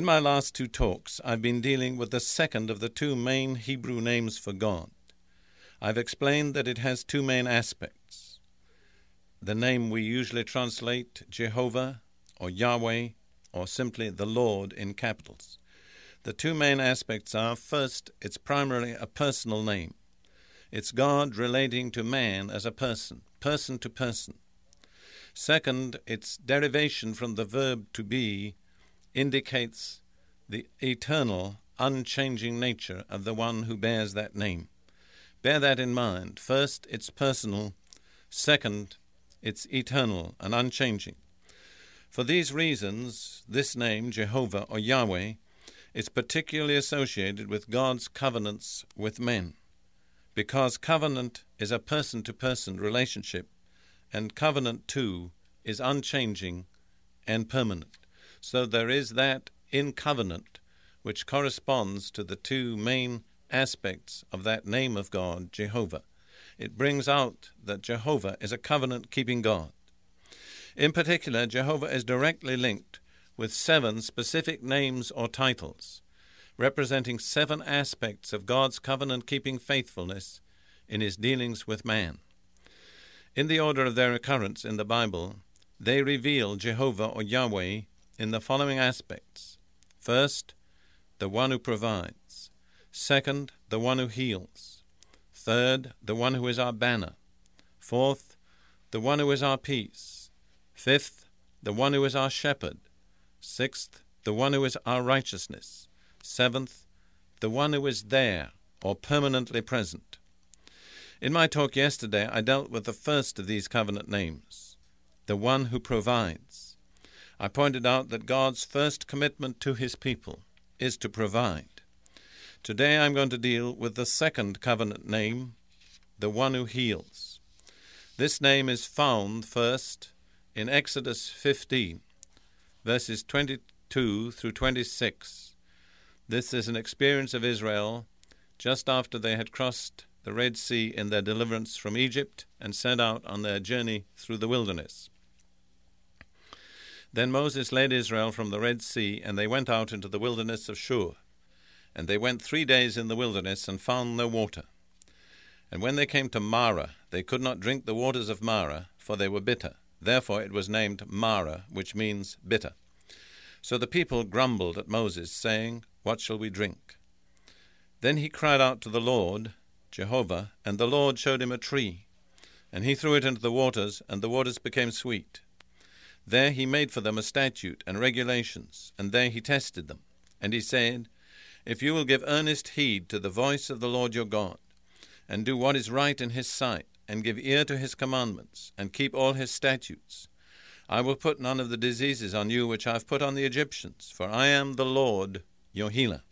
In my last two talks, I've been dealing with the second of the two main Hebrew names for God. I've explained that it has two main aspects. The name we usually translate Jehovah or Yahweh or simply the Lord in capitals. The two main aspects are first, it's primarily a personal name. It's God relating to man as a person, person to person. Second, its derivation from the verb to be indicates the eternal, unchanging nature of the one who bears that name. Bear that in mind. First, it's personal. Second, it's eternal and unchanging. For these reasons, this name, Jehovah or Yahweh, is particularly associated with God's covenants with men, because covenant is a person to person relationship, and covenant too is unchanging and permanent. So there is that in covenant which corresponds to the two main aspects of that name of God, Jehovah. It brings out that Jehovah is a covenant keeping God. In particular, Jehovah is directly linked with seven specific names or titles, representing seven aspects of God's covenant keeping faithfulness in his dealings with man. In the order of their occurrence in the Bible, they reveal Jehovah or Yahweh in the following aspects. First, the one who provides, second, the one who heals, third, the one who is our banner, fourth, the one who is our peace, fifth, the one who is our shepherd, sixth, the one who is our righteousness, seventh, the one who is there or permanently present. In my talk yesterday, I dealt with the first of these covenant names, the one who provides. I pointed out that God's first commitment to his people is to provide. Today I'm going to deal with the second covenant name, the one who heals. This name is found first in Exodus 15, verses 22 through 26. This is an experience of Israel just after they had crossed the Red Sea in their deliverance from Egypt and set out on their journey through the wilderness. Then Moses led Israel from the Red Sea, and they went out into the wilderness of Shur. And they went three days in the wilderness, and found no water. And when they came to Marah, they could not drink the waters of Marah, for they were bitter. Therefore it was named Marah, which means bitter. So the people grumbled at Moses, saying, What shall we drink? Then he cried out to the Lord, Jehovah, and the Lord showed him a tree. And he threw it into the waters, and the waters became sweet. There he made for them a statute and regulations, and there he tested them. And he said, If you will give earnest heed to the voice of the Lord your God, and do what is right in his sight, and give ear to his commandments, and keep all his statutes, I will put none of the diseases on you which I have put on the Egyptians, for I am the Lord your healer.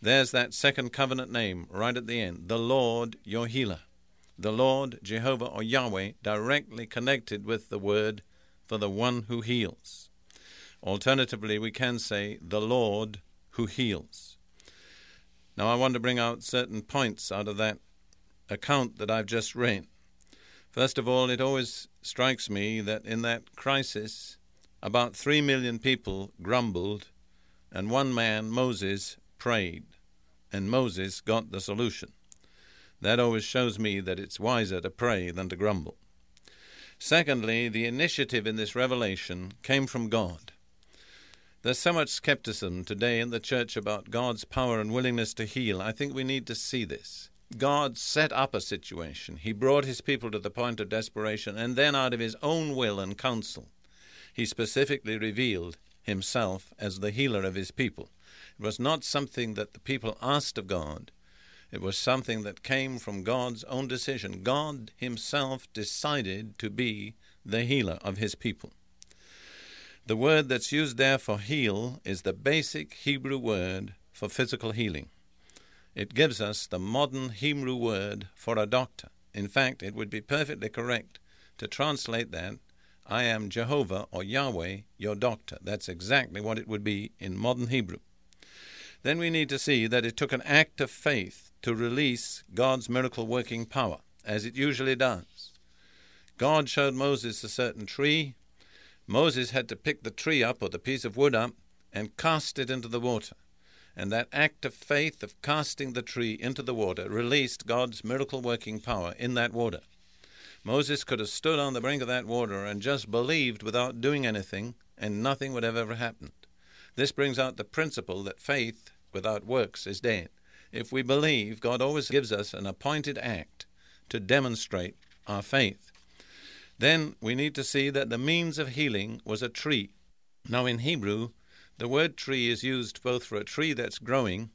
There's that second covenant name right at the end the Lord your healer. The Lord, Jehovah or Yahweh, directly connected with the word for the one who heals. Alternatively, we can say, the Lord who heals. Now, I want to bring out certain points out of that account that I've just read. First of all, it always strikes me that in that crisis, about three million people grumbled, and one man, Moses, prayed, and Moses got the solution. That always shows me that it's wiser to pray than to grumble. Secondly, the initiative in this revelation came from God. There's so much skepticism today in the church about God's power and willingness to heal. I think we need to see this. God set up a situation. He brought his people to the point of desperation, and then, out of his own will and counsel, he specifically revealed himself as the healer of his people. It was not something that the people asked of God, it was something that came from God's own decision. God Himself decided to be the healer of His people. The word that's used there for heal is the basic Hebrew word for physical healing. It gives us the modern Hebrew word for a doctor. In fact, it would be perfectly correct to translate that I am Jehovah or Yahweh, your doctor. That's exactly what it would be in modern Hebrew. Then we need to see that it took an act of faith to release God's miracle working power, as it usually does. God showed Moses a certain tree. Moses had to pick the tree up or the piece of wood up and cast it into the water. And that act of faith of casting the tree into the water released God's miracle working power in that water. Moses could have stood on the brink of that water and just believed without doing anything, and nothing would have ever happened. This brings out the principle that faith without works is dead. If we believe, God always gives us an appointed act to demonstrate our faith. Then we need to see that the means of healing was a tree. Now, in Hebrew, the word tree is used both for a tree that's growing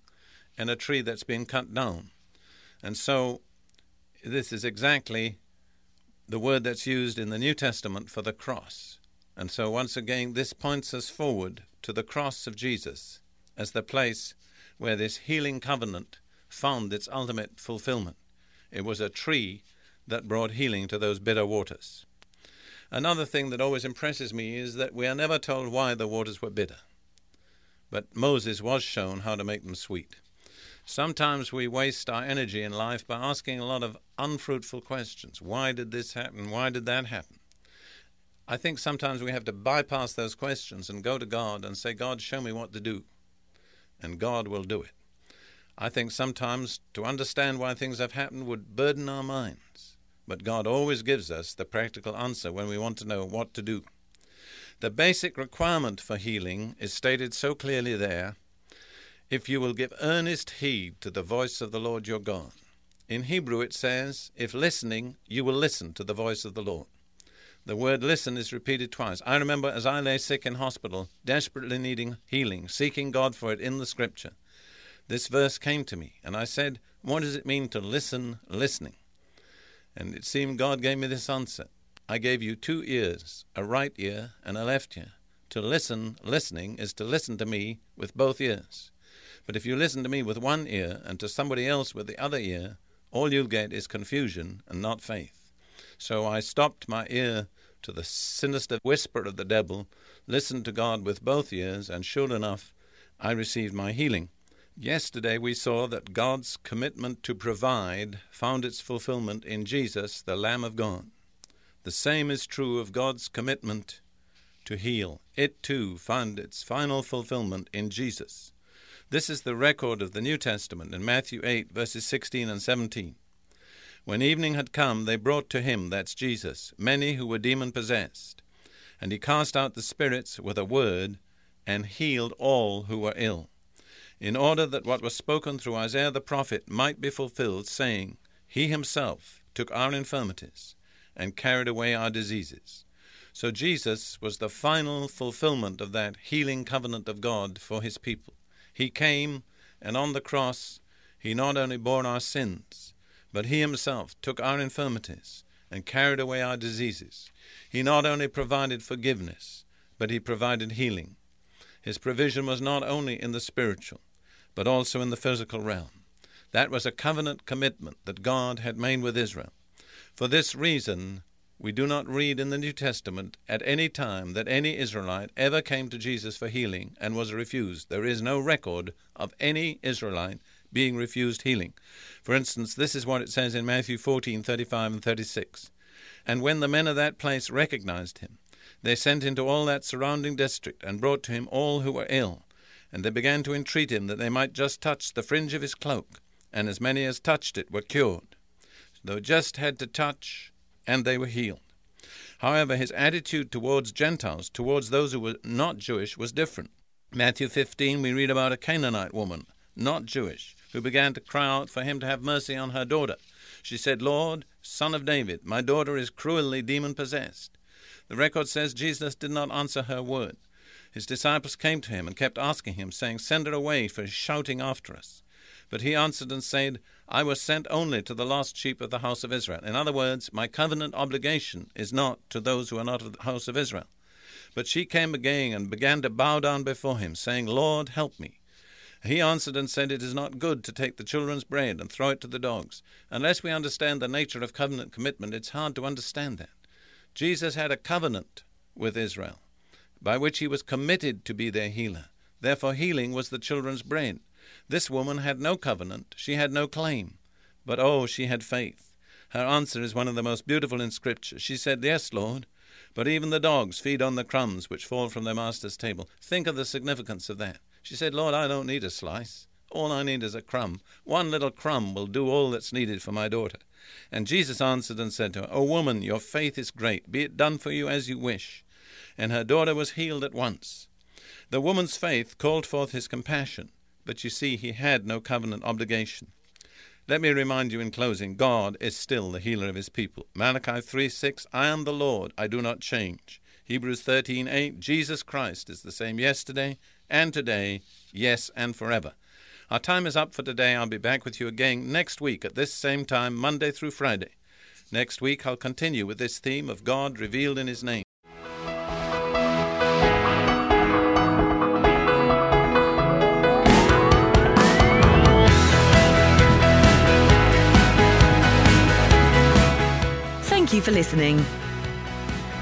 and a tree that's been cut down. And so, this is exactly the word that's used in the New Testament for the cross. And so, once again, this points us forward to the cross of Jesus as the place where this healing covenant found its ultimate fulfillment. It was a tree that brought healing to those bitter waters. Another thing that always impresses me is that we are never told why the waters were bitter. But Moses was shown how to make them sweet. Sometimes we waste our energy in life by asking a lot of unfruitful questions. Why did this happen? Why did that happen? I think sometimes we have to bypass those questions and go to God and say, God, show me what to do. And God will do it. I think sometimes to understand why things have happened would burden our minds. But God always gives us the practical answer when we want to know what to do. The basic requirement for healing is stated so clearly there if you will give earnest heed to the voice of the Lord your God. In Hebrew it says, if listening, you will listen to the voice of the Lord. The word listen is repeated twice. I remember as I lay sick in hospital, desperately needing healing, seeking God for it in the scripture, this verse came to me, and I said, What does it mean to listen, listening? And it seemed God gave me this answer I gave you two ears, a right ear and a left ear. To listen, listening, is to listen to me with both ears. But if you listen to me with one ear and to somebody else with the other ear, all you'll get is confusion and not faith. So I stopped my ear to the sinister whisper of the devil, listened to God with both ears, and sure enough, I received my healing. Yesterday we saw that God's commitment to provide found its fulfillment in Jesus, the Lamb of God. The same is true of God's commitment to heal. It too found its final fulfillment in Jesus. This is the record of the New Testament in Matthew 8, verses 16 and 17. When evening had come, they brought to him, that's Jesus, many who were demon possessed. And he cast out the spirits with a word and healed all who were ill, in order that what was spoken through Isaiah the prophet might be fulfilled, saying, He himself took our infirmities and carried away our diseases. So Jesus was the final fulfillment of that healing covenant of God for his people. He came, and on the cross, He not only bore our sins, but He Himself took our infirmities and carried away our diseases. He not only provided forgiveness, but He provided healing. His provision was not only in the spiritual, but also in the physical realm. That was a covenant commitment that God had made with Israel. For this reason, we do not read in the New Testament at any time that any Israelite ever came to Jesus for healing and was refused. There is no record of any Israelite being refused healing. For instance, this is what it says in Matthew 14 35 and 36. And when the men of that place recognized him, they sent into all that surrounding district and brought to him all who were ill. And they began to entreat him that they might just touch the fringe of his cloak, and as many as touched it were cured. Though just had to touch, and they were healed. However, his attitude towards Gentiles, towards those who were not Jewish, was different. Matthew 15, we read about a Canaanite woman, not Jewish, who began to cry out for him to have mercy on her daughter. She said, Lord, son of David, my daughter is cruelly demon possessed. The record says Jesus did not answer her word. His disciples came to him and kept asking him, saying, Send her away, for shouting after us. But he answered and said, I was sent only to the lost sheep of the house of Israel. In other words, my covenant obligation is not to those who are not of the house of Israel. But she came again and began to bow down before him, saying, Lord, help me. He answered and said, It is not good to take the children's bread and throw it to the dogs. Unless we understand the nature of covenant commitment, it's hard to understand that. Jesus had a covenant with Israel by which he was committed to be their healer. Therefore, healing was the children's bread. This woman had no covenant, she had no claim. But oh, she had faith. Her answer is one of the most beautiful in Scripture. She said, Yes, Lord, but even the dogs feed on the crumbs which fall from their master's table. Think of the significance of that. She said, Lord, I don't need a slice. All I need is a crumb. One little crumb will do all that's needed for my daughter. And Jesus answered and said to her, O woman, your faith is great. Be it done for you as you wish. And her daughter was healed at once. The woman's faith called forth his compassion, but you see, he had no covenant obligation. Let me remind you in closing God is still the healer of his people. Malachi 3 6, I am the Lord, I do not change. Hebrews 13 8, Jesus Christ is the same yesterday and today, yes, and forever. Our time is up for today. I'll be back with you again next week at this same time, Monday through Friday. Next week, I'll continue with this theme of God revealed in His name. Thank you for listening.